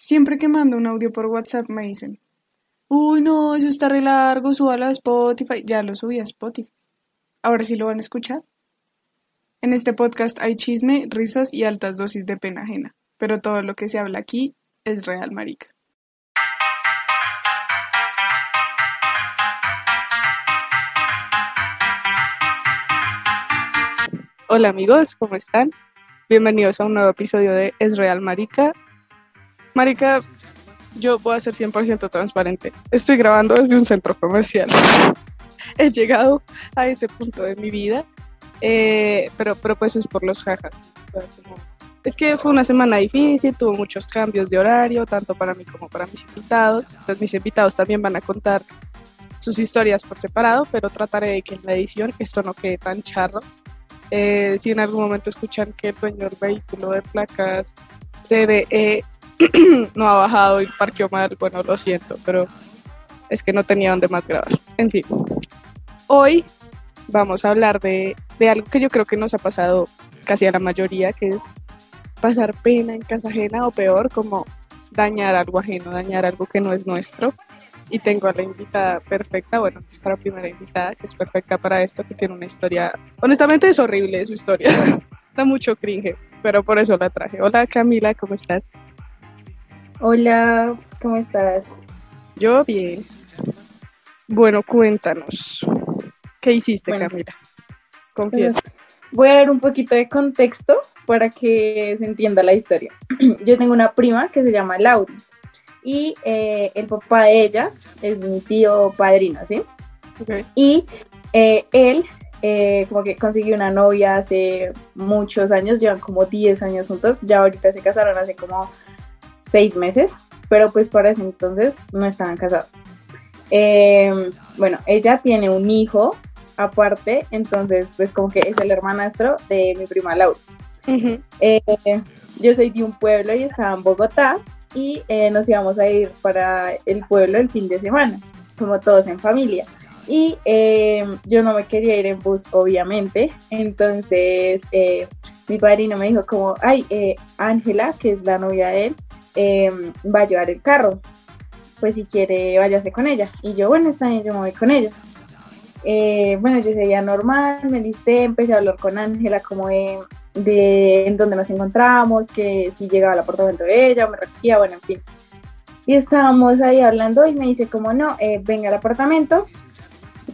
Siempre que mando un audio por WhatsApp me dicen, uy no, eso está re largo, súbalo a Spotify. Ya lo subí a Spotify. Ahora sí lo van a escuchar. En este podcast hay chisme, risas y altas dosis de pena ajena, pero todo lo que se habla aquí es real, marica. Hola amigos, ¿cómo están? Bienvenidos a un nuevo episodio de Es Real Marica. Marica, yo voy a ser 100% transparente. Estoy grabando desde un centro comercial. He llegado a ese punto de mi vida, eh, pero, pero pues es por los jajas. es que fue una semana difícil, tuvo muchos cambios de horario, tanto para mí como para mis invitados. Entonces mis invitados también van a contar sus historias por separado, pero trataré de que en la edición esto no quede tan charro. Eh, si en algún momento escuchan que el dueño del vehículo de placas CDE no ha bajado y parqueó mal, bueno, lo siento, pero es que no tenía dónde más grabar. En fin, hoy vamos a hablar de, de algo que yo creo que nos ha pasado casi a la mayoría, que es pasar pena en casa ajena o peor, como dañar algo ajeno, dañar algo que no es nuestro. Y tengo a la invitada perfecta, bueno, nuestra primera invitada, que es perfecta para esto, que tiene una historia, honestamente es horrible su historia, da mucho cringe, pero por eso la traje. Hola Camila, ¿cómo estás? Hola, ¿cómo estás? Yo bien. Bueno, cuéntanos. ¿Qué hiciste, Camila? Confiesa. Voy a dar un poquito de contexto para que se entienda la historia. Yo tengo una prima que se llama Laura y eh, el papá de ella es mi tío padrino, ¿sí? Y eh, él eh, como que consiguió una novia hace muchos años, llevan como 10 años juntos, ya ahorita se casaron hace como seis meses, pero pues para ese entonces no estaban casados. Eh, bueno, ella tiene un hijo aparte, entonces pues como que es el hermanastro de mi prima Laura. Eh, yo soy de un pueblo y estaba en Bogotá y eh, nos íbamos a ir para el pueblo el fin de semana, como todos en familia. Y yo no me quería ir en bus, obviamente. Entonces mi padrino me dijo como, ay, Ángela, que es la novia de él, Em, va a llevar el carro. Pues si quiere, váyase con ella. Y yo, bueno, está bien, yo me voy con ella. Eh, bueno, yo sería normal, me listé, empecé a hablar con Ángela como de, de en dónde nos encontramos, que si llegaba al apartamento de ella, me recogía, bueno, en fin. Y estábamos ahí hablando y me dice como, no, eh, venga al apartamento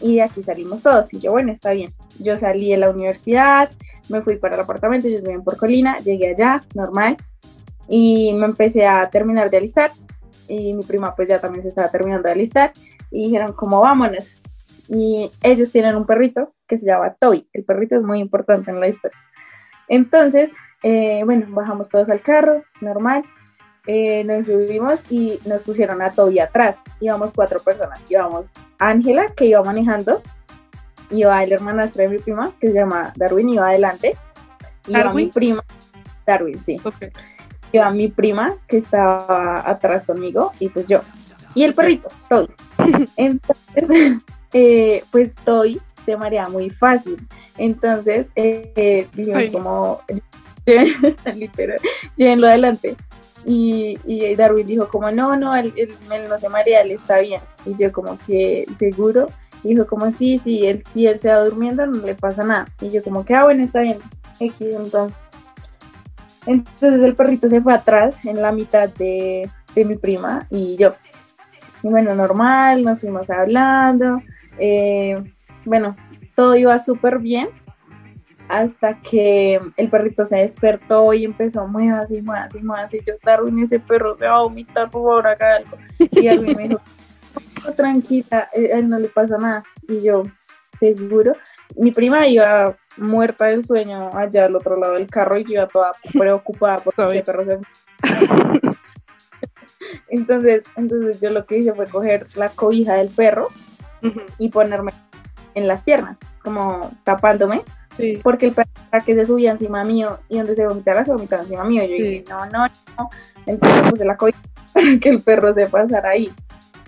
y de aquí salimos todos. Y yo, bueno, está bien. Yo salí de la universidad, me fui para el apartamento, ellos viven por Colina, llegué allá, normal y me empecé a terminar de alistar. Y mi prima pues ya también se estaba terminando de alistar. Y dijeron como vámonos y ellos tienen un perrito que se llama Toy, el perrito es muy importante en la historia. Entonces, eh, bueno, bajamos todos al carro, normal, eh, nos subimos y nos pusieron a Toby atrás, íbamos cuatro personas, íbamos Ángela que iba manejando, iba el hermanastro de mi prima que se llama Darwin, iba adelante, iba mi prima, Darwin, sí. Okay iba mi prima que estaba atrás conmigo y pues yo. Y el perrito, Toy. Entonces, eh, pues Toy se marea muy fácil. Entonces, eh, dijimos como, literal, llévenlo adelante. Y, y, Darwin dijo como, no, no, él, no se marea, él está bien. Y yo como que, seguro, dijo como, sí, sí, él, si él se va durmiendo, no le pasa nada. Y yo como que, ah, bueno, está bien. entonces entonces el perrito se fue atrás en la mitad de, mi prima y yo. Y bueno, normal, nos fuimos hablando. Eh, bueno, todo iba súper bien hasta que el perrito se despertó y empezó a así, más y más. Y yo, Darwin, ese perro se va a vomitar, por favor, haga algo. Y Darwin me dijo, tranquila, a él no le pasa nada. Y yo, seguro. Mi prima iba muerta del sueño allá al otro lado del carro y yo iba toda preocupada por el perro se... entonces, entonces yo lo que hice fue coger la cobija del perro y ponerme en las piernas, como tapándome, porque el perro que se subía encima mío y donde se vomitara se vomitaba encima mío. Yo dije, no, no, no. Entonces puse la cobija para que el perro se pasara ahí.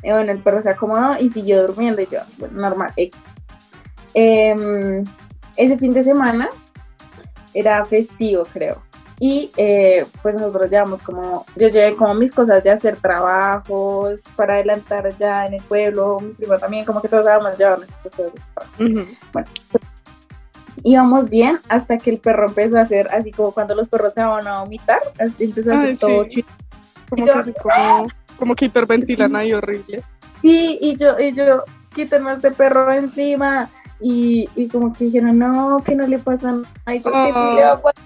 Y bueno, el perro se acomodó y siguió durmiendo y yo, bueno, normal, X. Em, ese fin de semana era festivo, creo. Y eh, pues nosotros llevamos como, yo llevé como mis cosas de hacer trabajos para adelantar ya en el pueblo, mi prima también, como que todos estábamos llevando nuestros cosas. Ujú. Íbamos bien hasta que el perro empezó a hacer así como cuando los perros se van a vomitar, así empezó a hacer Ay, todo sí. chido. Como yo- que como, como que hiperventilan ahí horrible. Sí, y yo, y yo, quítenme a este perro encima. Y, y como que dijeron, no, que no le pasa nada. Y yo, sí le va a pasar,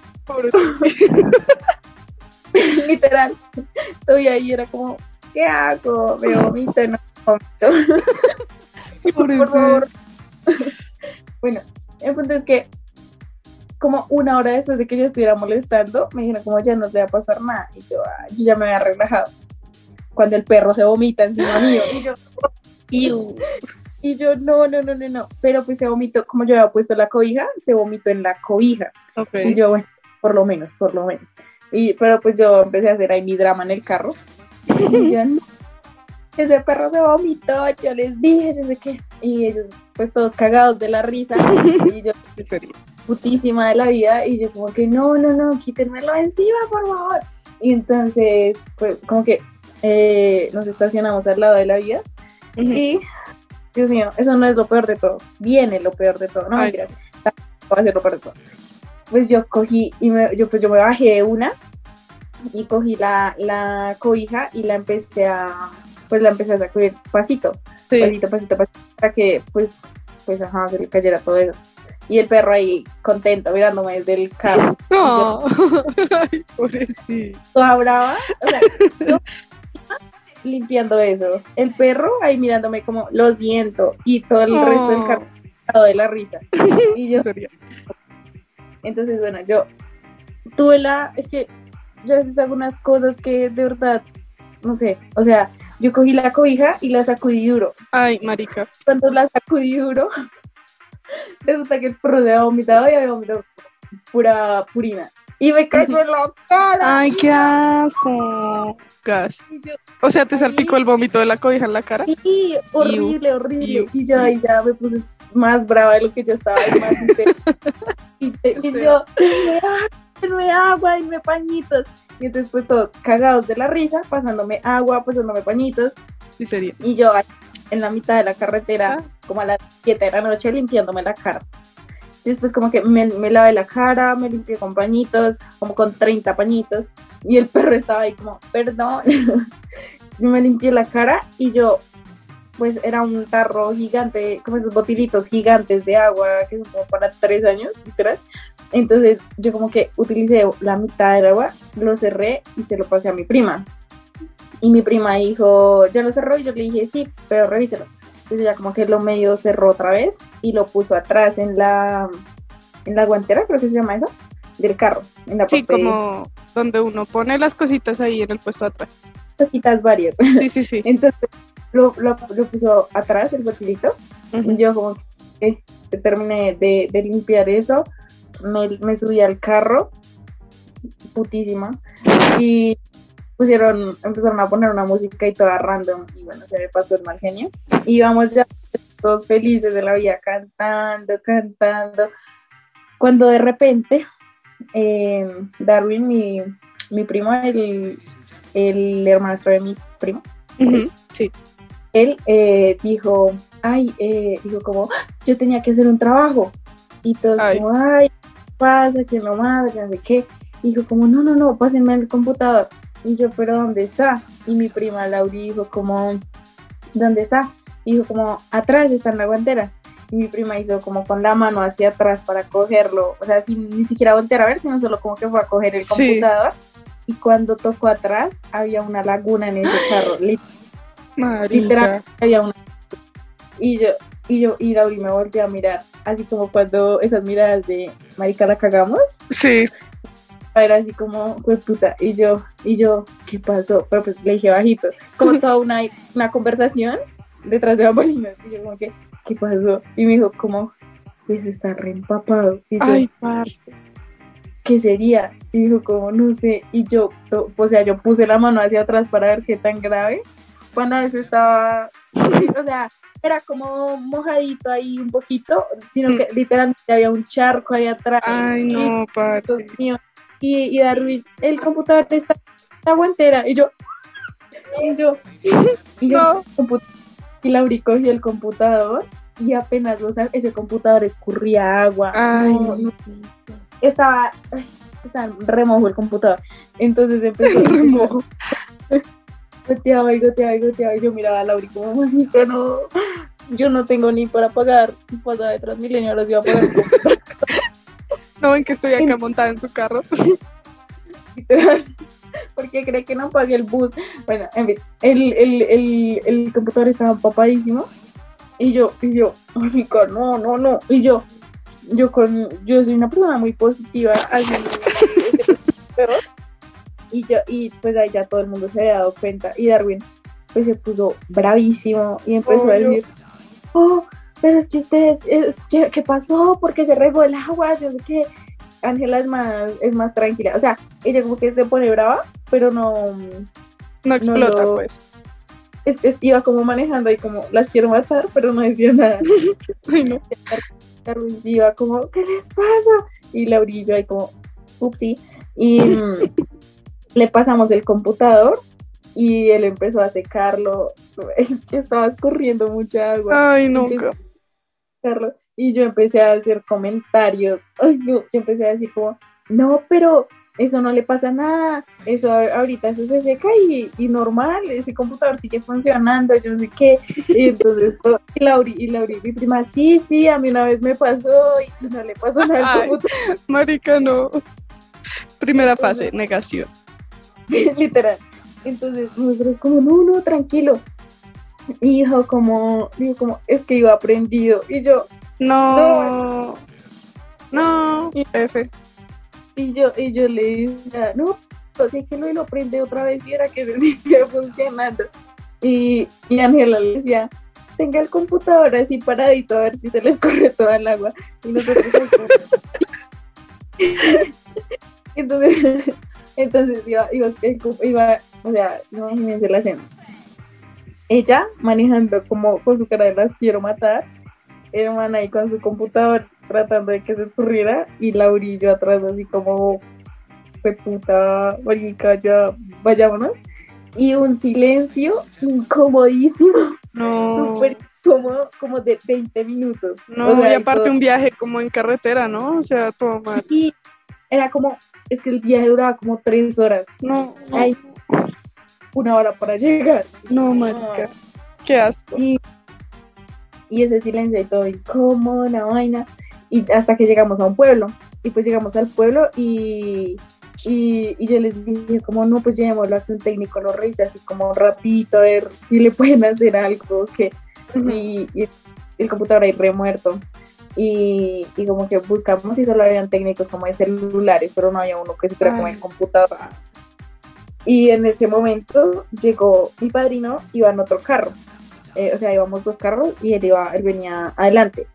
literal. Estoy ahí, era como, ¿qué hago? Me vomito, no vomito. Pobre por favor. bueno, el punto es que como una hora después de que yo estuviera molestando, me dijeron como ya no le va a pasar nada. Y yo, ah, yo ya me había relajado. Cuando el perro se vomita encima mío. Y yo. y yo, no, no, no, no, no. Pero pues se vomitó, como yo había puesto la cobija, se vomitó en la cobija. Ok. Y yo, bueno, por lo menos, por lo menos. Y, pero pues yo empecé a hacer ahí mi drama en el carro. Y yo, no, ese perro se vomitó, yo les dije, yo sé qué. Y ellos, pues todos cagados de la risa. Y yo, putísima de la vida. Y yo, como que, no, no, no, quítenmelo encima, por favor. Y entonces, pues, como que eh, nos estacionamos al lado de la vía. Ujú. Y, Dios mío, eso no es lo peor de todo. Viene lo peor de todo. No, Ay. mentiras. Va a ser lo peor de todo. Pues yo cogí y me, yo, pues yo me bajé de una y cogí la, la cobija y la empecé a, pues la empecé a sacudir pasito, Sí. pasito, pasito, pasito, para que, pues, pues, ajá, se le cayera todo eso. Y el perro ahí contento mirándome desde el carro, No. Ay, pobrecito. toda brava, o sea, yo limpiando eso. El perro ahí mirándome como los viento y todo el resto del carro cagado de la risa. Y yo, entonces, bueno, yo tuve la, es que yo a veces hago unas cosas que de verdad, no sé, o sea, yo cogí la cobija y la sacudí duro. Ay, marica. Cuando la sacudí duro, resulta que el perro se había vomitado y había vomitado pura purina. Y me cayó en la cara. Ay, qué asco. Gas. Y yo, O sea, te salpicó el vómito de la cobija en la cara. Sí, horrible, horrible. Y yo ahí ya me puse más brava de lo que yo estaba, y más y, y yo, denme agua, agua, denme pañitos. Y entonces pues todos cagados de la risa, pasándome agua, pasándome pañitos. Sí, sería. Y yo ahí, en la mitad de la carretera, Ah. como a las 7 de la noche, limpiándome la cara. Después como que me, me lavé la cara, me limpié con pañitos, como con 30 pañitos. Y el perro estaba ahí como, perdón. Me limpié la cara y yo, pues era un tarro gigante, como esos botilitos gigantes de agua que son como para tres años, literal. Entonces yo como que utilicé la mitad del agua, lo cerré y se lo pasé a mi prima. Y mi prima dijo, ya lo cerró y yo le dije, sí, pero revíselo. Entonces ella como que lo medio cerró otra vez y lo puso atrás en la, en la guantera, creo que se llama eso, del carro. En la Sí, parte- como donde uno pone las cositas ahí en el puesto de atrás. cositas varias. Sí, sí, sí. Entonces lo, lo, lo puso atrás, el botilito. Ujú. Yo como que terminé de, de limpiar eso, me, me subí al carro, putísima, y pusieron, empezaron a poner una música y toda random, y bueno, se me pasó el mal genio. Y íbamos ya todos felices de la vida, cantando, cantando, cuando de repente eh, Darwin, mi, mi primo, el, el hermanastro de mi primo, Ujú. Sí. él eh, dijo, ay, eh, dijo como, "Ah, yo tenía que hacer un trabajo. Y todos Ay. como, ay, ¿qué pasa? Ya no sé qué. Dijo como, no, no, no, pásenme el computador. Y yo, pero ¿dónde está? Y mi prima Lauri dijo como, ¿dónde está? Y dijo como, atrás está en la guantera. Y mi prima hizo como con la mano hacia atrás para cogerlo, o sea, sin ni siquiera voltear a ver, sino solo como que fue a coger el Sí. computador. Y cuando tocó atrás, había una laguna en ese carro, literal había una y yo y yo y Lauri me volteé a mirar así como cuando esas miradas de marica la cagamos Sí. Era así como fue puta y yo y yo qué pasó pero pues le dije bajito. Como toda una, una conversación detrás de bambalinas. Y yo como que qué pasó y me dijo como pues está reempapado y yo Ay, parce. qué sería y dijo como no sé y yo to- o sea yo puse la mano hacia atrás para ver qué tan grave. Cuando a veces estaba o sea era como mojadito ahí un poquito sino que literalmente había un charco ahí atrás. Ay, no, parce. Mío, y, y Darwin, el computador está agua entera. Y yo, y yo, y yo, No. y Lauri cogió el computador y apenas, o sea, ese computador escurría agua. Ay, No, no, estaba, estaba remojo el computador. Entonces empezó Remojo. goteaba y goteaba y goteaba. Y yo miraba a Lauri como, manito, no. Yo no tengo ni para pagar pasada de Transmilenio, ahora sí voy a pagar el computador. No ven que estoy acá montada en su carro. porque cree que no pague el bus. Bueno, en fin, el, el, el, el computador estaba empapadísimo. Y yo, y yo, no, no, no, y yo, yo con, yo soy una persona muy positiva, así, este, y yo, y pues ahí ya todo el mundo se había dado cuenta, y Darwin, pues se puso bravísimo y empezó a decir, oh, pero es que ustedes, es, ¿qué, qué pasó? ¿Por qué se regó el agua? Yo sé que Ángela es más, es más tranquila, o sea, ella como que se pone brava, pero no, No explota, lo- pues. es, es- iba como manejando y como las quiero matar, pero no decía nada. Ay, no. Iba como, ¿qué les pasa? Y Lauri y yo ahí como, upsi. Y mm, le pasamos el computador y él empezó a secarlo. Es que estaba escurriendo mucha agua. Ay, nunca. Secarlo. Y yo empecé a hacer comentarios. Ay, no, yo empecé a decir como, no, pero eso no le pasa nada. Eso ahorita eso se seca y, y normal, ese computador sigue funcionando, yo no sé qué. Y entonces, todo- y Lauri, y Lauri, mi prima, sí, sí, a mí una vez me pasó y no le pasó nada al computador, Marica, no. Primera fase, negación. literal. Entonces, nosotros como, no, no, tranquilo. Y dijo como, dijo como, es que iba prendido. Y yo, No. No. F. Y yo, y yo le decía, no, así que lo, lo prende otra vez y era que se sigue funcionando. Y, y Ángela le decía, tenga el computador así paradito a ver si se les corre toda el agua. Y nosotros entonces, entonces iba, iba, iba, o sea, imagínense la escena. Ella manejando como con su cara de las quiero matar, el man ahí con su computador tratando de que se escurriera y Laurillo atrás así como fue puta, marica, ya vayámonos. Y un silencio incomodísimo, No. súper incómodo, como de 20 minutos. No, O sea, y aparte todo- un viaje como en carretera, ¿no? O sea, todo mal. Y era como, es que el viaje duraba como tres horas, No, no, Ay. Una hora para llegar. no, marica. Qué asco. Y, y ese silencio y todo incómodo, la vaina. Y hasta que llegamos a un pueblo. Y pues llegamos al pueblo y, y, y yo les dije como, no, pues llevémoslo a que un técnico lo revise así como rapidito, a ver si le pueden hacer algo. que y, y el computador ahí remuerto. Y, y como que buscamos y solo habían técnicos como de celulares, pero no había uno que supiera como el computador. Y en ese momento llegó mi padrino, iba en otro carro. Eh, o sea, íbamos dos carros y él iba, él venía adelante.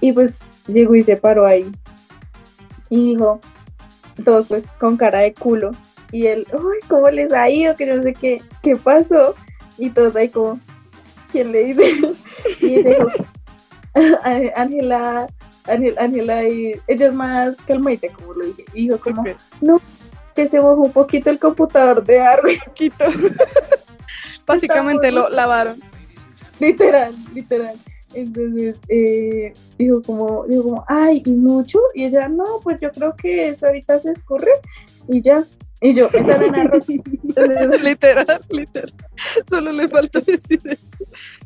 Y pues llegó y se paró ahí. Y dijo, todos pues con cara de culo. Y él, uy, ¿cómo les ha ido? Que no sé qué, qué pasó. Y todos ahí como, ¿quién le dice? y ella dijo, Ángela, Ángel- Ángela, y ella es más calmadita, como lo dije. Y dijo como, Ok, que se mojó un poquito el computador de Darwin. Básicamente lo lavaron. literal, literal. Entonces eh, dijo como, dijo como, ay, y mucho. Y ella, no, pues yo creo que eso ahorita se escurre y ya. Y yo, esa. Entonces, literal, literal. Solo le falta decir eso.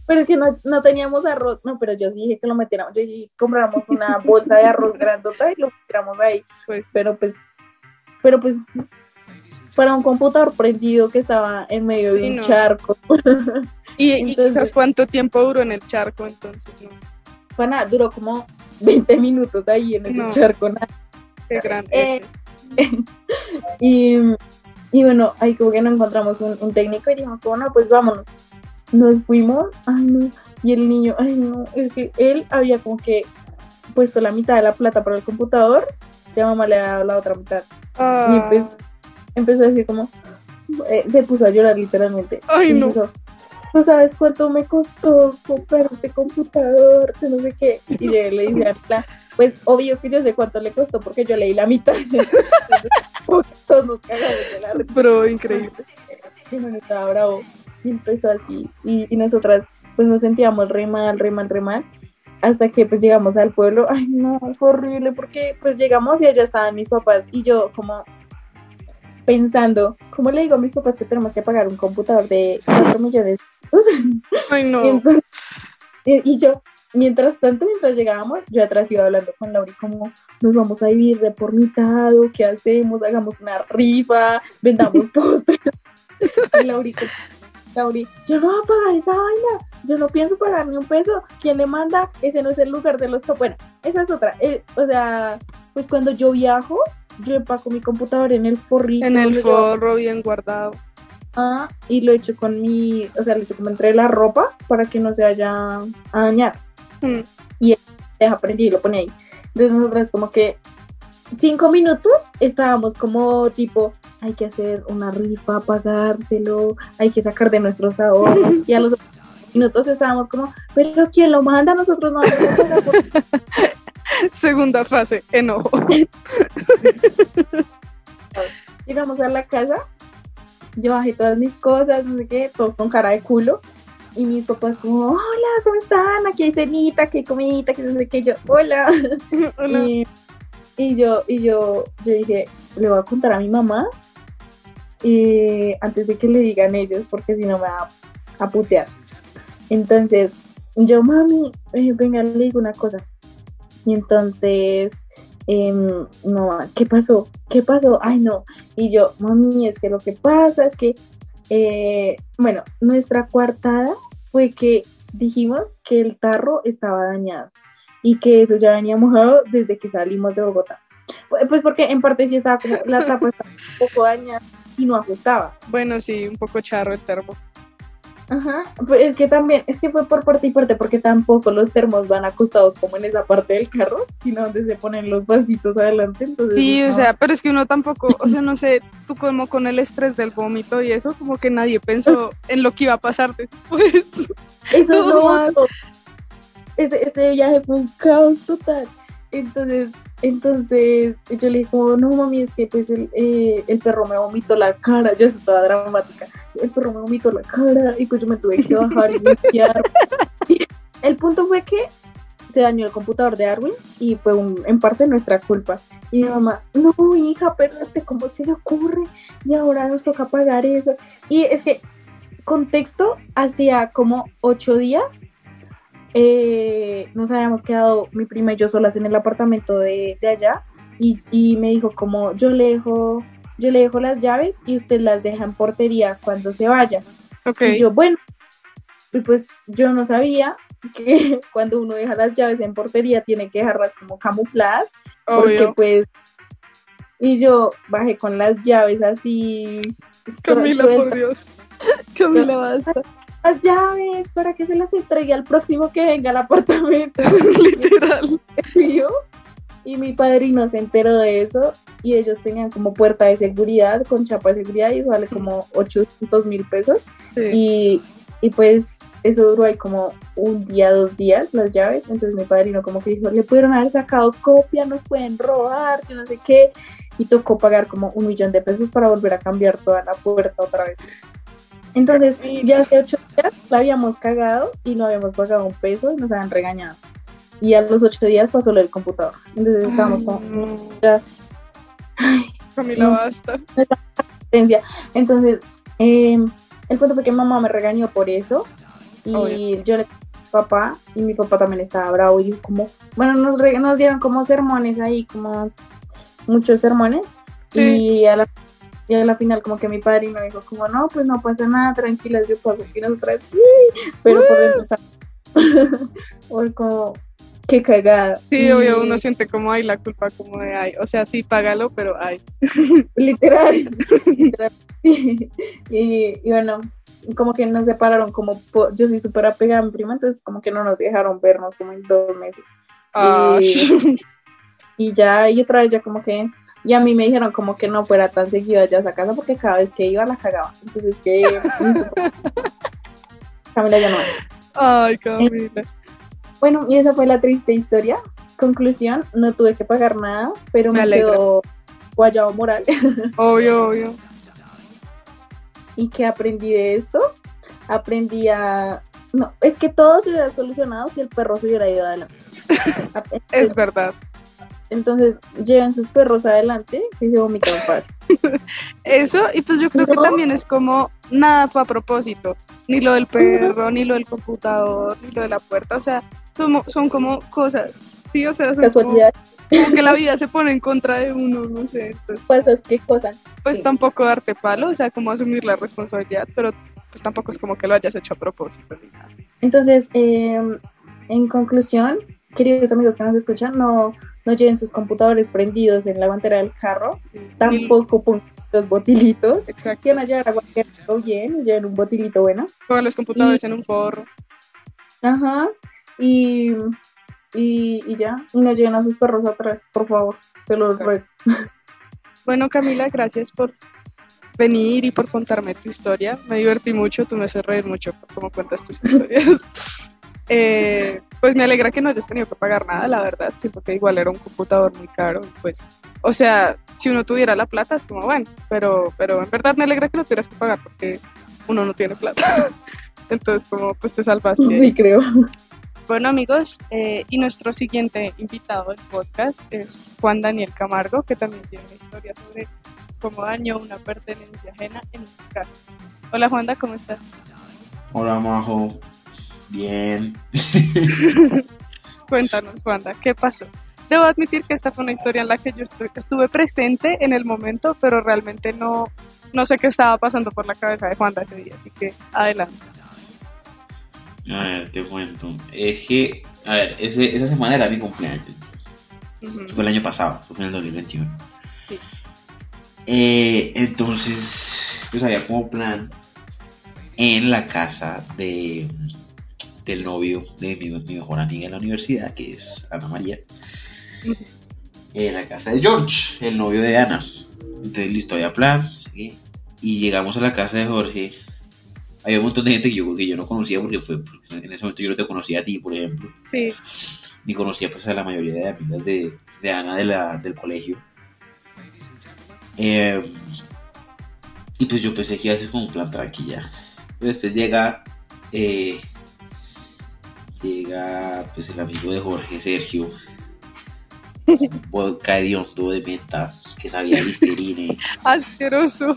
pero es que no, no teníamos arroz. No, pero yo dije que lo metiéramos. Yo sí compramos una bolsa de arroz grandota y lo metiéramos ahí. Pues Pero pues, pero pues, para un computador prendido que estaba en medio de un no. charco. Y, y Entonces- quizás cuánto tiempo duró en el charco, entonces, ¿no? Fue nada, duró como 20 minutos ahí en No. charco. nada. Qué gran Eh. Y, y bueno, ahí como que no encontramos un, un técnico y dijimos, como, no, pues vámonos. Nos fuimos, ay no, y el niño, ay no, es que él había como que puesto la mitad de la plata para el computador, ya mamá le ha dado la otra mitad. Ah, pues, Empezó a decir como, eh, se puso a llorar literalmente. Ay, Y no. dijo, ¿tú sabes cuánto me costó comprar este computador? Yo no sé qué. Y yo le dije a pues obvio que yo sé cuánto le costó porque yo leí la mitad. Todos nos cagamos de la risa. Pero increíble. Y bueno, estaba bravo. Y empezó así. Y, y nosotras pues nos sentíamos re mal, re mal, re mal. Hasta que pues llegamos al pueblo. Ay, no, fue horrible porque pues llegamos y allá estaban mis papás. Y yo como pensando, ¿cómo le digo a mis papás que tenemos que pagar un computador de 4 millones? Ay, no. Y, entonces- y- y yo, mientras tanto, mientras llegábamos, yo atrás iba hablando con Lauri como nos vamos a vivir de por mitad, qué hacemos, hagamos una rifa, vendamos postres. y como, Lauri, yo no voy a pagar esa vaina, yo no pienso pagar ni un peso, ¿quién le manda? Ese no es el lugar de los... Bueno, esa es otra, eh, o sea, pues cuando yo viajo, yo empaco mi computador en el forrito. En el forro bien guardado. Ah, y lo he hecho con mi, o sea, lo he hecho como entre la ropa para que no se vaya a dañar. Mm. Deja prendí y lo pone ahí. Entonces nosotros como que cinco minutos estábamos como tipo, hay que hacer una rifa, pagárselo, hay que sacar de nuestros ahorros. y a los otros minutos estábamos como, pero ¿quién lo manda? Nosotros no Segunda fase, enojo. Llegamos a la casa, yo bajé todas mis cosas, no sé qué, todos con cara de culo. Y mis papás como, hola, ¿cómo están? Aquí hay cenita, aquí hay comidita, que no sé qué. Yo, hola. Hola. Y, y yo, y yo, yo dije, le voy a contar a mi mamá eh, antes de que le digan ellos, porque si no me va a putear. Entonces, yo, mami, eh, venga, le digo una cosa. Y entonces, em, no, ¿qué pasó? ¿Qué pasó? Ay, no. Y yo, mami, es que lo que pasa es que, eh, bueno, nuestra coartada fue que dijimos que el tarro estaba dañado y que eso ya venía mojado desde que salimos de Bogotá. Pues pues porque en parte sí estaba como, la tapa estaba un poco dañada y no ajustaba. Bueno, sí, un poco charro el termo. Ajá, pues es que también, es que fue por parte y parte, porque tampoco los termos van acostados como en esa parte del carro, sino donde se ponen los vasitos adelante. Entonces, Sí, o sea, pero es que uno tampoco, o sea, no sé, tú como con el estrés del vómito y eso, como que nadie pensó en lo que iba a pasar después. Eso es lo No. Ese, ese viaje fue un caos total. Entonces, entonces yo le dije, no mami, es que pues el, eh, el perro me vomitó la cara, yo soy toda dramática, el perro me vomitó la cara y pues yo me tuve que bajar y limpiar. El punto fue que se dañó el computador de Arwin y fue un- en parte nuestra culpa. Y mi mamá, no hija, pero este, ¿cómo se le ocurre? Y ahora nos toca pagar eso. Y es que, contexto, hacía como ocho días eh, nos habíamos quedado mi prima y yo solas en el apartamento de, de allá y, y me dijo como yo le dejo yo le dejo las llaves y usted las deja en portería cuando se vaya Ok, y yo bueno y pues yo no sabía que cuando uno deja las llaves en portería tiene que dejarlas como camufladas porque obvio. pues y yo bajé con las llaves así Camila, sueltas. por Dios. Camila, basta. Las llaves para que se las entregue al próximo que venga al apartamento Literal. y mi padrino se enteró de eso y ellos tenían como puerta de seguridad con chapa de seguridad y eso vale como 800 mil pesos Sí. y, y pues eso duró ahí como un día, dos días las llaves, entonces mi padrino como que dijo, le pudieron haber sacado copia, nos pueden robar, yo no sé qué, y tocó pagar como un millón de pesos para volver a cambiar toda la puerta otra vez. Entonces, ya hace ocho días la habíamos cagado y no habíamos pagado un peso y nos habían regañado. Y a los ocho días pasó lo del computador. Entonces estábamos Ay, como, no. ya. Camila, no. basta. Entonces, eh, el punto fue que mamá me regañó por eso y Obvio. yo le dije a mi papá y mi papá también estaba bravo y como, bueno, nos, re- nos dieron como sermones ahí, como muchos sermones Sí. y, a la, y a la final como que mi padrino dijo como, no, pues no pasa nada, tranquilas, yo pago y nosotras sí, pero por dentro estaba o como, qué cagada. Sí, Y- obvio, uno siente como hay la culpa, como de ay. O sea, sí, págalo, pero ay. literal, literal. Y, y bueno, como que nos separaron, como yo soy súper apegada a mi prima, entonces como que no nos dejaron vernos como en dos meses. Ah, Y ya, y otra vez ya como que, y a mí me dijeron como que no fuera tan seguido allá a esa casa porque cada vez que iba la cagaba. Entonces que Camila ya no hace. Ay, Camila. Bueno, y esa fue la triste historia. Conclusión, no tuve que pagar nada, pero Me me, quedó guayabo moral. Obvio, obvio. ¿Y qué aprendí de esto? Aprendí a... No, es que todo se hubiera solucionado si el perro se hubiera ido adelante. Es verdad. Entonces, lleven sus perros adelante si se vomitan fácil. Eso, y pues yo creo que también es como nada fue a propósito. Ni lo del perro, ni lo del computador, ni lo de la puerta. O sea, son, son como cosas. Sí, o sea, son como, Casualidad, como que la vida se pone en contra de uno, no sé. Entonces, cosas que cosas. pues Sí. tampoco darte palo, o sea, como asumir la responsabilidad, pero pues tampoco es como que lo hayas hecho a propósito. ni nada. Entonces, eh, en conclusión, queridos amigos que nos escuchan, no, no lleven sus computadores prendidos en la guantera del carro, tampoco pongan los botilitos. Exacto. Van a llevar agua bien, lleven un botilito bueno. Con los computadores en un forro. Ajá. Y, y, y ya, y no lleven a sus perros atrás, por favor, te lo Exacto. ruego. Bueno, Camila, gracias por venir y por contarme tu historia. Me divertí mucho, tú me haces reír mucho por cómo cuentas tus historias. Eh, pues me alegra que no hayas tenido que pagar nada, la verdad. Siento que igual era un computador muy caro. Pues, o sea, si uno tuviera la plata, es como bueno, pero, pero en verdad me alegra que no tuvieras que pagar porque uno no tiene plata. Entonces, como pues te salvaste. Sí, creo. Bueno amigos, eh, y nuestro siguiente invitado del podcast es Juan Daniel Camargo, que también tiene una historia sobre cómo dañó una pertenencia ajena en su casa. Hola Juanda, ¿cómo estás? Hola, Majo. Bien. Cuéntanos Juanda, ¿qué pasó? Debo admitir que esta fue una historia en la que yo estu- estuve presente en el momento, pero realmente no, no sé qué estaba pasando por la cabeza de Juanda ese día, así que adelante. A ver, te cuento. Es que, a ver, ese- esa semana era mi cumpleaños. Fue el año pasado, fue en el 2021. Sí. Eh, entonces, pues había como plan en la casa de del novio de mi, mi mejor amiga en la universidad, que es Ana María. En la casa de George, el novio de Ana. Entonces, listo, había plan. ¿sí? Y llegamos a la casa de Jorge. Había un montón de gente que yo, que yo no conocía porque fue porque en ese momento yo no te conocía a ti, por ejemplo Sí, ni conocía pues a la mayoría de amigas de, de Ana de la, del colegio. Eh, y pues yo pensé que iba a ser como un plan tranquila. Después llega, eh, llega pues el amigo de Jorge, Sergio, con vodka hediondo de menta que sabía listerine. asqueroso,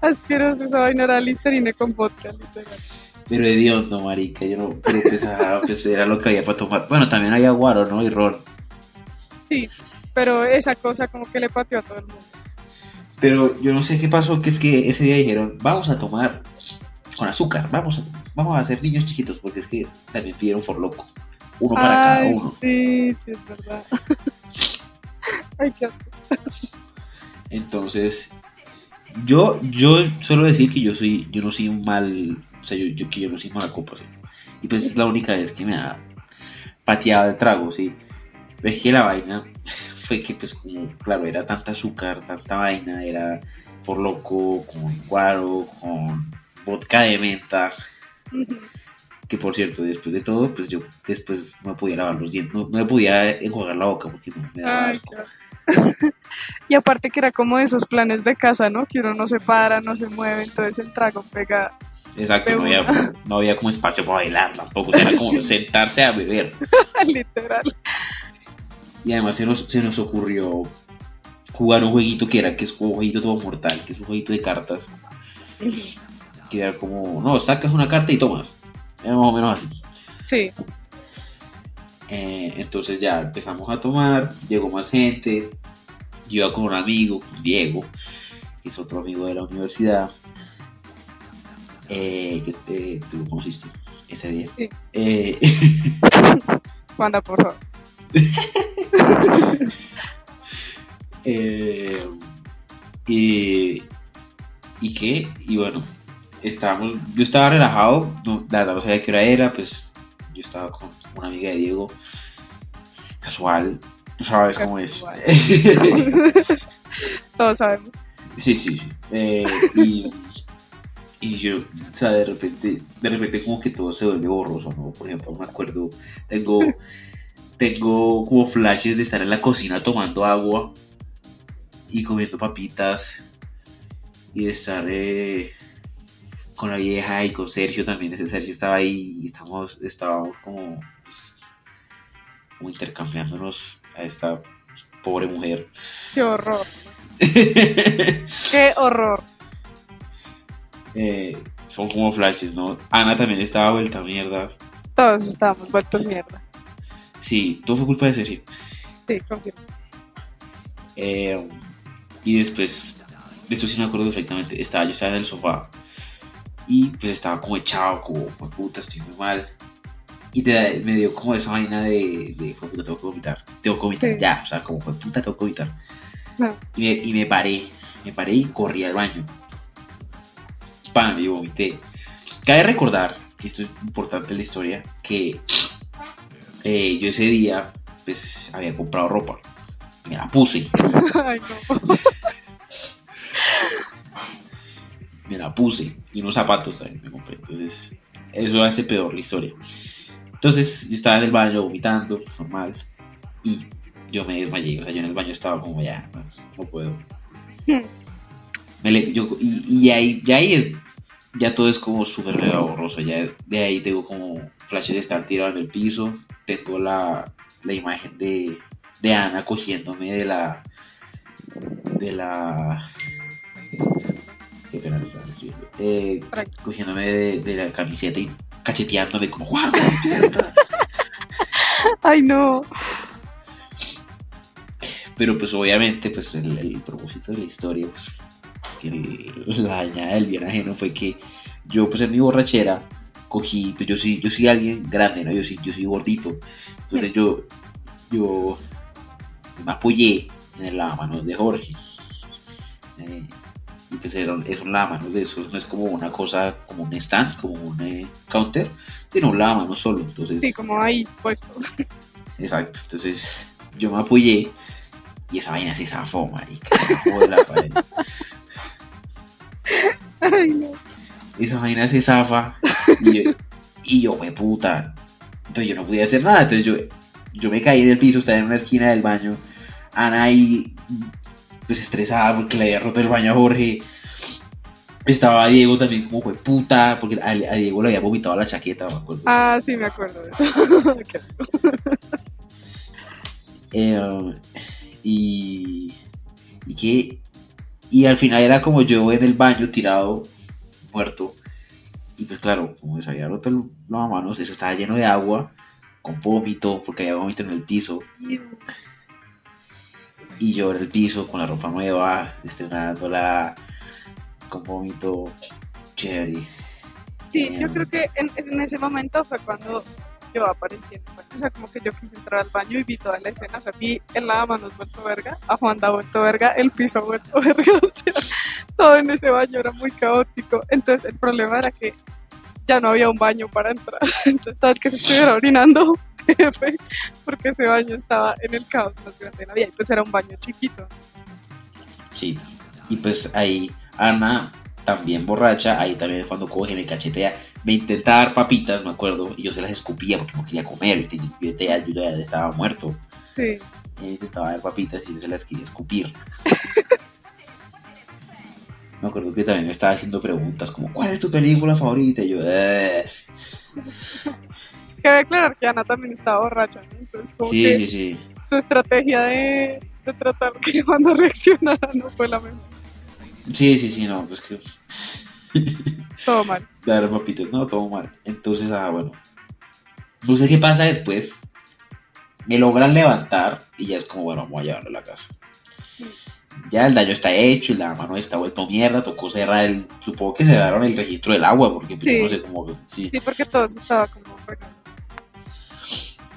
asqueroso, esa vaina era listerine con vodka, literal. Pero hediondo, marica, yo no, pero pues, pues era lo que había para tomar. Bueno, también había guaro, ¿no? Y ron. Sí, pero esa cosa como que le pateó a todo el mundo. Pero yo no sé qué pasó, que es que ese día dijeron, vamos a tomar con azúcar, vamos a, vamos a hacer niños chiquitos, porque es que también pidieron for loco. Uno para cada uno. sí, sí, es verdad. Ay, qué asco. Entonces, yo, yo suelo decir que yo soy, yo no soy un mal, o sea, yo, yo- que yo no soy mala copa, ¿sí? Y pues es la única vez que me ha pateado el trago, ¿sí? Pero es que la vaina fue que, pues, como, claro, era tanta azúcar, tanta vaina, era por loco, con guaro, con vodka de menta, que por cierto, después de todo, pues yo después no podía lavar los dientes, no, no me podía enjuagar la boca porque no me daba Ay, asco. y aparte que era como esos planes de casa, ¿no? Que uno no se para, no se mueve, entonces el trago pega Exacto, de no había, no había como espacio para bailar tampoco, o sea, era como sentarse a beber. literal. Y además se nos, se nos ocurrió jugar un jueguito que era, que es un jueguito todo mortal, que es un jueguito de cartas, que era como, no, sacas una carta y tomas. Era más o menos así. Sí, Eh, entonces ya empezamos a tomar, llegó más gente, yo iba con un amigo, Diego, que es otro amigo de la universidad, eh, que eh, tú lo conociste ese día. Sí. Eh, Wanda, por favor. y, ¿Y qué? Y bueno, estábamos, yo estaba relajado, no, la verdad no sabía qué hora era, pues yo estaba con una amiga de Diego, casual, sabes cómo es. Todos sabemos. Sí, sí, sí. Eh, y, Y yo, o sea, de repente, de repente como que todo se vuelve borroso, ¿no? Por ejemplo, me acuerdo, tengo, tengo como flashes de estar en la cocina tomando agua y comiendo papitas y de estar eh, con la vieja y con Sergio también, ese Sergio estaba ahí y estamos, estábamos como, pues, como intercambiándonos a esta pobre mujer. Qué horror. Qué horror. Eh, son como flashes, ¿no? Ana también estaba vuelta a mierda. Todos estábamos vueltos mierda. Sí, todo fue culpa de Sergio. Sí, confirmo. Eh, y después, de esto sí me acuerdo perfectamente, estaba, yo estaba en el sofá y pues estaba como echado, como, "Jue puta, estoy muy mal. Y te me dio como esa vaina de, de "Jue puta, tengo que vomitar, tengo que vomitar Sí. ya, o sea, como, "Jue puta, tengo que vomitar. No. Y me, y me paré, me paré y corrí al baño. Pam, y vomité. Cabe recordar, que esto es importante en la historia, que eh, yo ese día, pues, había comprado ropa. Me la puse. Ay, no. puse y unos zapatos también me compré. Entonces, eso hace peor la historia. Entonces, yo estaba en el baño vomitando, normal, y yo me desmayé. O sea, yo en el baño estaba como ya, no, no puedo. Hmm. Me le- yo- y, y ahí, ya ahí ya todo es como súper mega borroso. Ya de ahí tengo como flashes de estar tirado en el piso. Tengo la, la imagen de, de Ana cogiéndome de la. de la. Qué pena, eh, cogiéndome de, de la camiseta y cacheteándome como ¡Guau! despierta". Ay, no. Pero pues obviamente pues el, el propósito de la historia, pues, que la dañada del bien ajeno fue que yo pues en mi borrachera cogí, pues yo soy, yo soy alguien grande, ¿no? Yo soy, yo soy gordito. Entonces yo, yo me apoyé en el lavamanos de Jorge. Eh, y pues era, un- es un lavamanos de esos, no es como una cosa, como un stand, como un eh, counter, sino un lavamanos solo. Entonces, Sí, como ahí puesto. Exacto, entonces yo me apoyé y esa vaina se zafó, marica, se la pared. Ay, no. Esa vaina se zafa y yo, y yo, me puta. Entonces yo no podía hacer nada, entonces yo, yo me caí del piso, estaba en una esquina del baño. Ana ahí, pues estresada porque le había roto el baño a Jorge. Estaba Diego también como fue puta, porque a, a Diego le había vomitado la chaqueta, me acuerdo. Ah, sí, me acuerdo de eso. Eh, y, y que y al final era como yo en el baño tirado muerto y pues claro como se había roto el lavamanos eso estaba lleno de agua con vómito porque había vómito en el piso y yo en el piso con la ropa nueva estrenándola con vómito chévere Sí, Eh, yo creo que en, en ese momento fue cuando yo aparecí en el baño. O sea, como que yo quise entrar al baño y vi toda la escena. O sea, vi el lavamanos vuelto verga, a Juanda vuelto verga, el piso vuelto verga. O sea, todo en ese baño era muy caótico. Entonces, el problema era que ya no había un baño para entrar. Entonces, el que se estuviera orinando, jefe, porque ese baño estaba en el caos más grande de la vida. Y pues era un baño chiquito. Sí, y pues ahí Ana, también borracha, ahí también es cuando coge, me cachetea, me intenta dar papitas, me acuerdo, y yo se las escupía porque no quería comer, y yo, ya- yo ya estaba muerto, Sí. y intentaba dar papitas y yo se las quería escupir. me acuerdo que también me estaba haciendo preguntas como, ¿cuál es tu película favorita? Y yo, eh. Cabe aclarar que Ana también estaba borracha. ¿no? Entonces, como Sí, que sí, sí. su estrategia de, de tratar que cuando reaccionara no fue la mejor. Sí, sí, sí, no, pues que Todo mal. dar papitas, no, todo mal. Entonces, ah, bueno. No sé qué pasa después. Me logran levantar y ya es como, bueno, vamos a llevarlo a la casa. Ya el daño está hecho y la mano está vuelto mierda, tocó cerrar el, supongo que cerraron el registro del agua, porque pues, Sí. no sé cómo, sí, Sí, porque todo se estaba como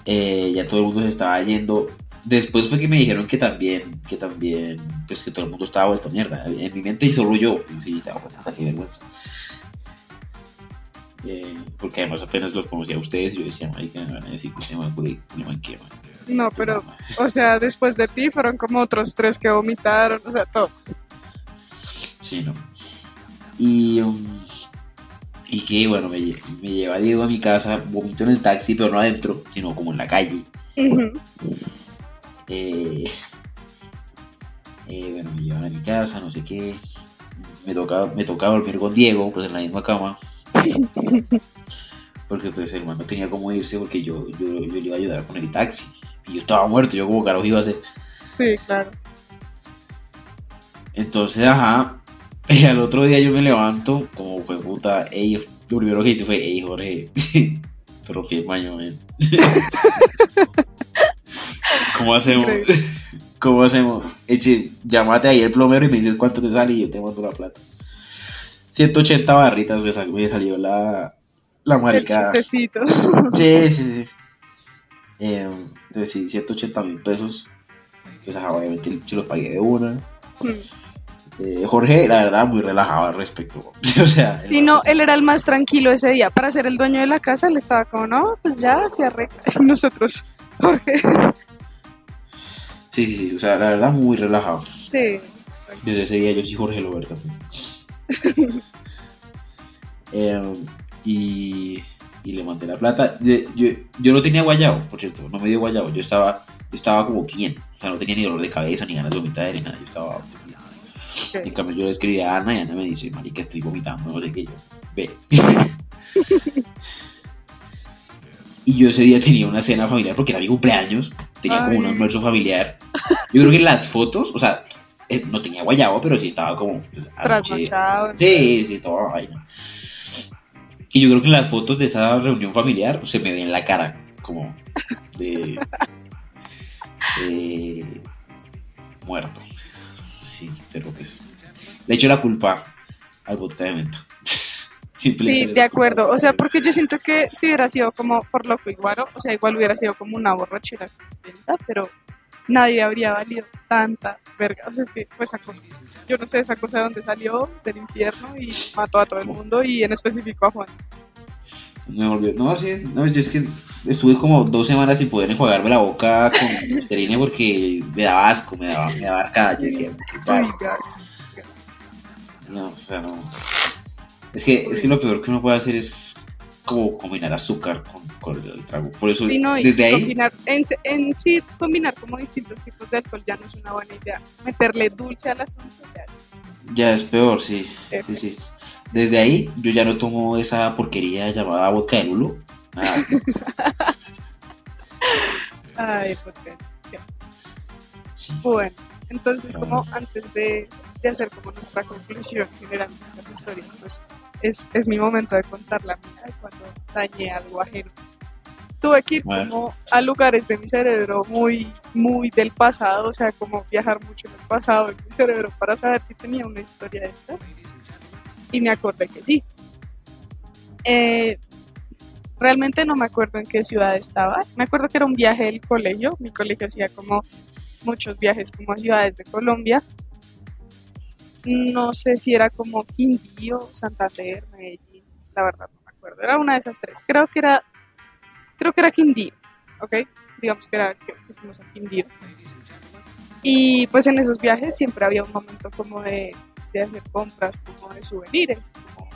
eh, ya todo el mundo se estaba yendo. Después fue que me dijeron que también, que también, pues que todo el mundo estaba vuelto mierda. En mi mente y solo yo, sí, estaba qué vergüenza. Eh, porque además apenas los conocía a ustedes yo decía, marica, me van a decir que me. No, pero, o sea, después de ti fueron como otros tres que vomitaron, o sea, todo. Sí, no. Y, um, Y que bueno, me, me lleva Diego a mi casa, vomito en el taxi, pero no adentro, sino como en la calle. Eh, eh, bueno, me llevan a mi casa, no sé qué. Me toca, me toca dormir con Diego, pues en la misma cama. Porque pues el man no tenía cómo irse porque yo, yo, yo le iba a ayudar con el taxi. Y yo estaba muerto, yo como carajo iba a hacer. Sí, claro. Entonces, ajá, y al otro día yo me levanto, como fue puta, ey, lo primero que hice fue, ey, Jorge, rompí el baño, men. ¿Cómo hacemos? Increíble. ¿Cómo hacemos? Eche, llámate ahí el plomero y me dices cuánto te sale y yo te mando la plata. 180 barritas me, sal- me salió la, la El maricada. chistecito. Sí, sí, sí. Eh, sí, 180 mil pesos. Pues ajá, obviamente se los pagué de una. Mm. Eh, Jorge, la verdad, muy relajado al respecto. o sea, Y no, él era el más tranquilo ese día. Para ser el dueño de la casa, él estaba como, no, pues ya se arregla. Nosotros, Jorge. Sí, sí, sí. O sea, la verdad, muy relajado. Sí. Desde ese día yo sí Jorge Loberta. Eh, y, y le mandé la plata. De- yo, yo no tenía guayabo, por cierto, no me dio guayabo. Yo estaba, yo estaba como bien. O sea, no tenía ni dolor de cabeza, ni ganas de vomitar, ni nada. Yo estaba. En cambio, yo le escribí a Ana y Ana me dice, Marica, estoy vomitando, no sé qué. Yo, ve. y yo ese día tenía una cena familiar porque era mi cumpleaños. Tenía como un Ay. almuerzo familiar. Yo creo que las fotos, o sea, eh, no tenía guayabo, pero sí estaba como. Pues, Trasnochado. Sí, sí, toda vaina. Y yo creo que en las fotos de esa reunión familiar se me ve en la cara como de, de muerto. Sí, pero pues le echo la culpa al vodka de menta. Sí, de acuerdo. O sea, porque yo siento que si hubiera sido como por loco y guaro, o sea, igual hubiera sido como una borrachera pero nadie habría valido tanta verga. O sea, es que fue esa cosa. Yo no sé esa cosa de dónde salió, del infierno, y mató a todo el mundo, y en específico a Juan. Me volvió- No, sí, no, yo es que estuve como dos semanas sin poder enjuagarme la boca con Listerine porque me daba asco, me daba, me daba arcada. Yo decía, ¿qué pasa? No, o sea, no. Es que, es que lo peor que uno puede hacer es como combinar azúcar con, con el trago. Por eso, no, desde ahí, combinar, en, en sí, combinar como distintos tipos de alcohol ya no es una buena idea. Meterle dulce al asunto ya ya es peor, sí. sí, sí. Desde ahí, yo ya no tomo esa porquería llamada vodka de lulo. Nada. Ay, porque... Sí. Bueno, entonces como antes de, de hacer como nuestra conclusión general de las historias, pues es, es mi momento de contar la mía cuando dañé algo ajeno. Tuve que ir como a lugares de mi cerebro muy, muy del pasado, o sea, como viajar mucho en el pasado en mi cerebro para saber si tenía una historia de esta. Y me acordé que sí. Eh, realmente no me acuerdo en qué ciudad estaba. Me acuerdo que era un viaje del colegio. Mi colegio hacía como muchos viajes como a ciudades de Colombia. No sé si era como Quindío, Santander, Medellín, la verdad no me acuerdo. Era una de esas tres. Creo que era, creo que era Quindío, ¿ok? Digamos que era que, que fuimos a Quindío. Y pues en esos viajes siempre había un momento como de, de hacer compras, como de souvenirs, como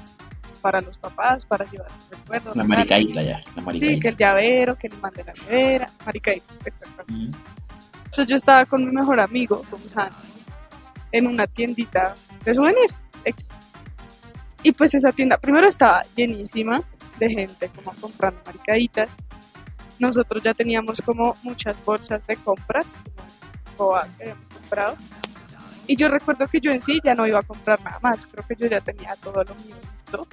para los papás, para llevar recuerdos. La regalos. maricaíta ya, la Sí, que el llavero, que le mande la nevera, maricaíta, exactamente. Mm. Entonces yo estaba con mi mejor amigo, con Han, en una tiendita de souvenirs. Y pues esa tienda primero estaba llenísima de gente como comprando maricaditas. Nosotros ya teníamos como muchas bolsas de compras, como boas que habíamos comprado. Y yo recuerdo que yo en sí ya no iba a comprar nada más, creo que yo ya tenía todo lo mío listo.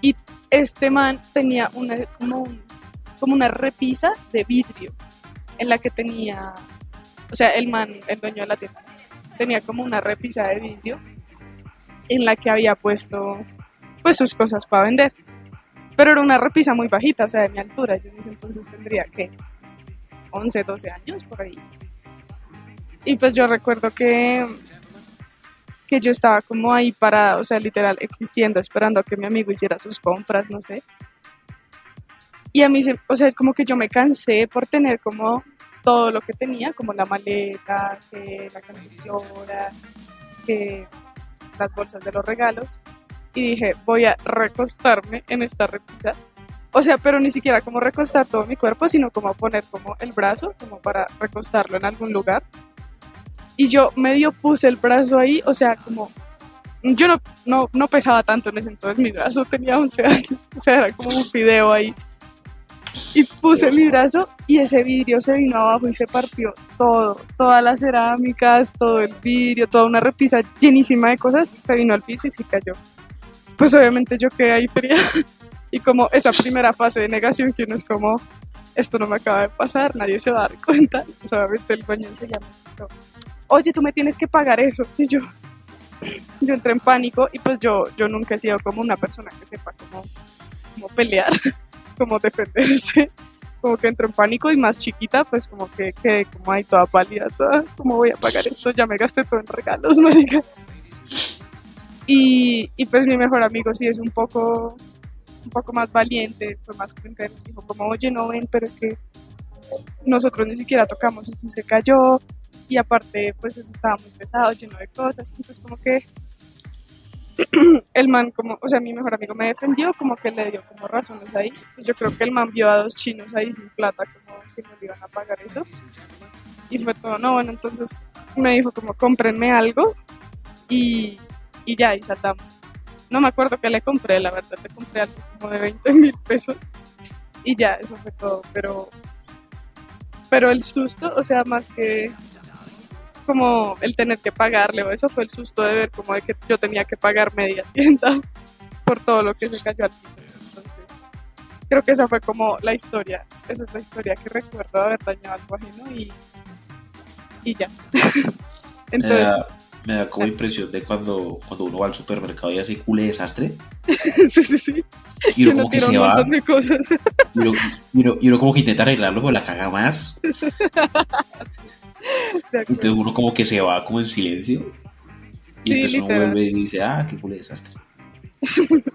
Y este man tenía una, como, un- como una repisa de vidrio en la que tenía, o sea, el man, el dueño de la tienda, tenía como una repisa de vidrio en la que había puesto pues sus cosas para vender. Pero era una repisa muy bajita, o sea, de mi altura. Yo en ese entonces tendría que 11, 12 años por ahí. Y pues yo recuerdo que que yo estaba como ahí para, o sea, literal existiendo, esperando a que mi amigo hiciera sus compras, no sé. Y a mí, o sea, como que yo me cansé por tener como todo lo que tenía, como la maleta, que la camisola, que las bolsas de los regalos. y dije, voy a recostarme en esta repisa. O sea, pero ni siquiera como recostar todo mi cuerpo, sino como poner como el brazo, como para recostarlo en algún lugar. Y yo medio puse el brazo ahí, o sea, como yo no, no, no pesaba tanto en ese entonces, mi brazo tenía 11 años, o sea, era como un fideo ahí. Y puse mi brazo y ese vidrio se vino abajo y se partió todo, todas las cerámicas, todo el vidrio, toda una repisa llenísima de cosas, se vino al piso y se cayó. Pues obviamente yo quedé ahí fría y como esa primera fase de negación que uno es como, esto no me acaba de pasar, nadie se va a dar cuenta, pues obviamente el baño se llama, oye, tú me tienes que pagar eso. Y yo, yo entré en pánico y pues yo, yo nunca he sido como una persona que sepa cómo, cómo pelear, cómo defenderse. Como que entré en pánico y más chiquita, pues como que quedé como ahí toda pálida, toda, ¿cómo voy a pagar esto? Ya me gasté todo en regalos, marica. Y, y pues mi mejor amigo sí es un poco, un poco más valiente, fue más frente dijo como, oye, no ven, pero es que nosotros ni siquiera tocamos, y se cayó, y aparte pues eso estaba muy pesado, lleno de cosas, y pues como que el man como, o sea, mi mejor amigo me defendió, como que le dio como razones ahí, pues yo creo que el man vio a dos chinos ahí sin plata, como que no iban a pagar eso, y fue todo, no, bueno, entonces me dijo como, cómprenme algo, y, y ya, y saltamos. No me acuerdo qué le compré, la verdad, le compré algo como de 20 mil pesos, y ya, eso fue todo, pero pero el susto, o sea, más que como el tener que pagarle o eso fue el susto de ver como de que yo tenía que pagar media tienda por todo lo que se cayó al piso. Entonces, creo que esa fue como la historia, esa es la historia que recuerdo haber dañado algo ajeno y, y ya. Entonces, me da, me da como impresión de cuando, cuando uno va al supermercado y hace cule desastre. sí, sí, sí. Y uno como que se un va. de cosas. Y uno, y uno- y uno como que intenta arreglarlo, pero la caga más. Entonces uno como que se va como en silencio. Y Sí, después uno vuelve y dice, ah, qué cule desastre.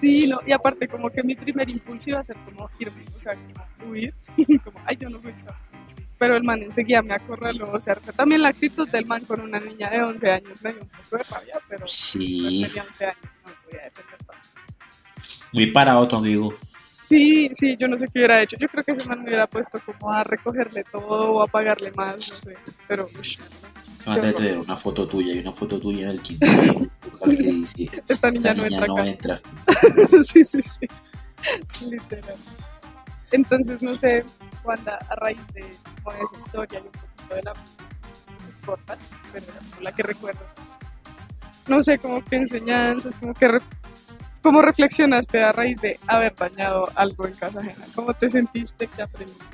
Sí, no, y aparte como que mi primer impulso iba a ser como irme, o sea, como huir, como, ay, yo no fui yo. Pero el man enseguida me acorraló, o sea, también la actitud del man con una niña de 11 años me dio un poco de rabia, pero pues Sí, tenía 11 años, no me podía defender tanto. muy parado tu amigo. Sí, sí, yo no sé qué hubiera hecho, yo creo que ese man me hubiera puesto como a recogerle todo o a pagarle más, no sé, pero ush, Se van a traer una foto tuya y una foto tuya en el quinto que dice, esta esta niña no niña entra no entra. sí, sí, sí. Literal. Entonces, no sé, Wanda, a raíz de, de esa historia y un poquito de la corta, pero la que recuerdo. No sé, como que enseñanzas, como que ¿Cómo reflexionaste a raíz de haber dañado algo en casa ajena? ¿Cómo te sentiste que aprendiste?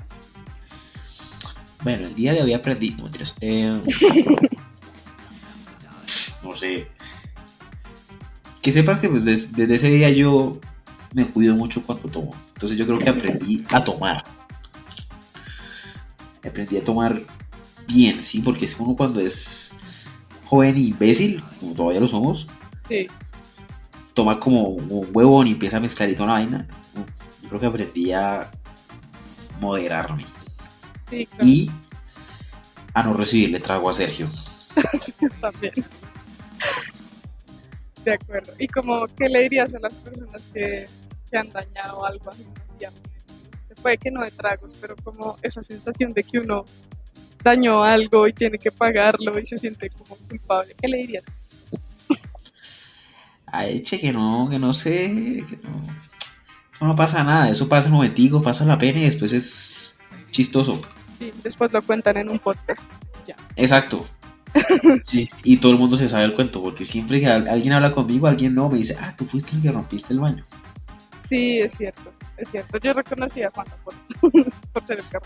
Bueno, el día de hoy aprendí. No. Eh, no sé. Que sepas que pues, des- desde ese día yo me cuido mucho cuando tomo. Entonces yo creo que aprendí a tomar. Aprendí a tomar bien, sí, porque es uno cuando es joven e imbécil, como todavía lo somos, Sí, toma como un huevón y empieza a mezclar y toda la vaina. Yo creo que aprendí a moderarme sí, claro, y a no recibirle trago a Sergio. también. De acuerdo. ¿Y como qué le dirías a las personas que, que han dañado algo así? Puede que no de tragos, pero como esa sensación de que uno dañó algo y tiene que pagarlo y se siente como culpable. ¿Qué le dirías? Ay, che, que no, que no sé, que no. Eso no pasa nada, eso pasa un momentico, pasa la pena y después es chistoso. Sí, después lo cuentan en un podcast. Ya. Exacto. Sí, y todo el mundo se sabe el cuento, porque siempre que al- alguien habla conmigo, alguien no me dice, ah, tú fuiste el que rompiste el baño. Sí, es cierto, es cierto. Yo reconocí a Juana por, por ser el que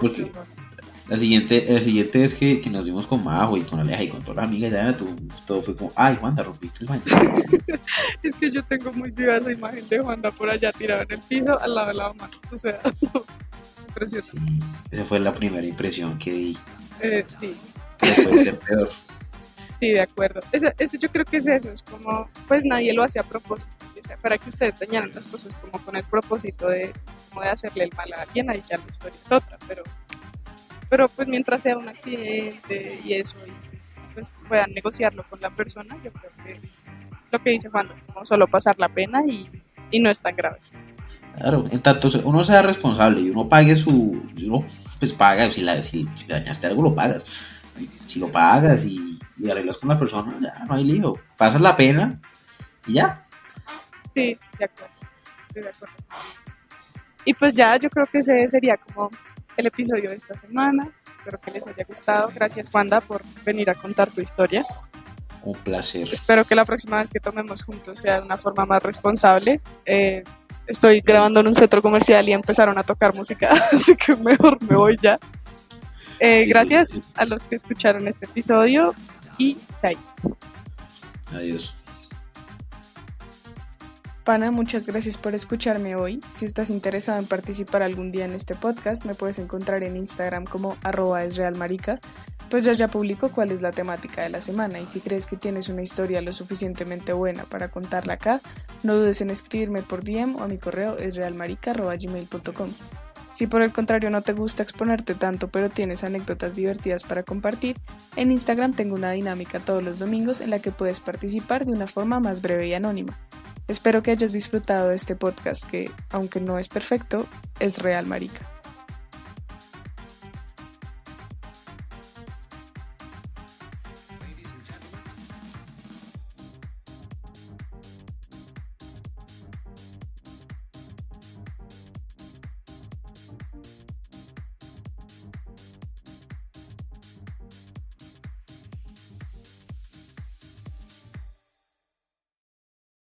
El. La siguiente, la siguiente es que, que nos vimos con Majo y con Aleja y con todas las amigas, ya tú- todo fue como, ay, Wanda, rompiste el baño. Es que yo tengo muy viva esa imagen de Juanda por allá tirada en el piso al lado de la mamá. O sea, impresionante. Sí, esa fue la primera impresión que di. Eh, sí, que puede ser peor. sí, de acuerdo. Ese, ese yo creo que es eso, es como, pues nadie lo hace a propósito. O sea, para que ustedes dañaran las cosas como con el propósito de, como de hacerle el mal a alguien, ahí ya la historia es otra, pero, pero pues mientras sea un accidente y eso, y pues puedan negociarlo con la persona, yo creo que lo que dice Juan, es como solo pasar la pena y, y no es tan grave. Claro, en tanto uno sea responsable y uno pague su. Uno pues paga, si, la, si, si dañaste algo lo pagas. Si lo pagas y, y arreglas con la persona, ya no hay lío. Pasas la pena y ya. Sí, de acuerdo. De acuerdo. Y pues ya, yo creo que ese sería como el episodio de esta semana. Espero que les haya gustado. Gracias, Wanda, por venir a contar tu historia. Un placer. Espero que la próxima vez que tomemos juntos sea de una forma más responsable. Eh, estoy grabando en un centro comercial y empezaron a tocar música, así que mejor me voy ya. Eh, Sí, gracias sí, sí. a los que escucharon este episodio y chai. Adiós. Pana, muchas gracias por escucharme hoy. Si estás interesado en participar algún día en este podcast, me puedes encontrar en Instagram como arroba esrealmarica, pues yo ya publico cuál es la temática de la semana y si crees que tienes una historia lo suficientemente buena para contarla acá, no dudes en escribirme por DM o a mi correo esrealmarica.gmail.com. Si por el contrario no te gusta exponerte tanto pero tienes anécdotas divertidas para compartir, en Instagram tengo una dinámica todos los domingos en la que puedes participar de una forma más breve y anónima. Espero que hayas disfrutado de este podcast que, aunque no es perfecto, es real, marica.